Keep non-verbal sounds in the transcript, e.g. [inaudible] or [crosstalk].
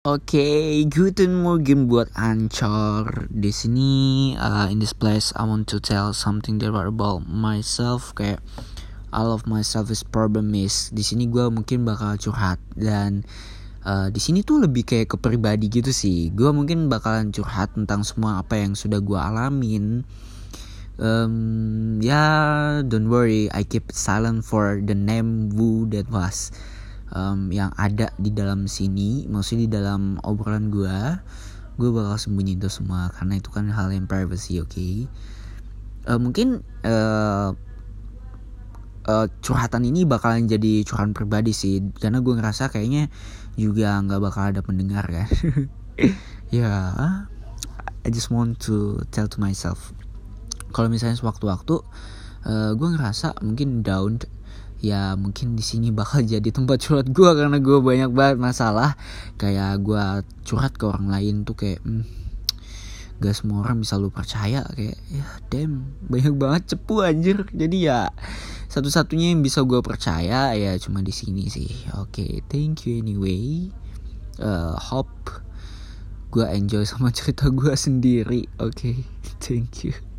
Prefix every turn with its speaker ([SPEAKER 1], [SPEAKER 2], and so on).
[SPEAKER 1] Oke, okay, guten morgen buat Ancor. Di sini uh, in this place I want to tell something about myself kayak all of myself is problem is di sini gue mungkin bakal curhat dan uh, di sini tuh lebih kayak ke pribadi gitu sih. Gue mungkin bakalan curhat tentang semua apa yang sudah gue alamin. Um, ya, yeah, don't worry, I keep silent for the name Wu that was um, yang ada di dalam sini maksudnya di dalam obrolan gue gue bakal sembunyi itu semua karena itu kan hal yang privacy oke okay? uh, mungkin uh, uh, curhatan ini bakalan jadi curhatan pribadi sih karena gue ngerasa kayaknya juga nggak bakal ada pendengar kan [laughs] ya yeah, I just want to tell to myself kalau misalnya sewaktu-waktu uh, gue ngerasa mungkin down ya mungkin di sini bakal [laughs] jadi tempat curhat gue karena gue banyak banget masalah. Kayak gue curhat ke orang lain tuh kayak hmm, gak semua orang bisa lu percaya. Kayak ya damn banyak banget cepu anjir. Jadi ya satu-satunya yang bisa gue percaya ya cuma di sini sih. Oke okay, thank you anyway. Uh, hope gue enjoy sama [laughs] cerita gue sendiri. Oke okay, thank you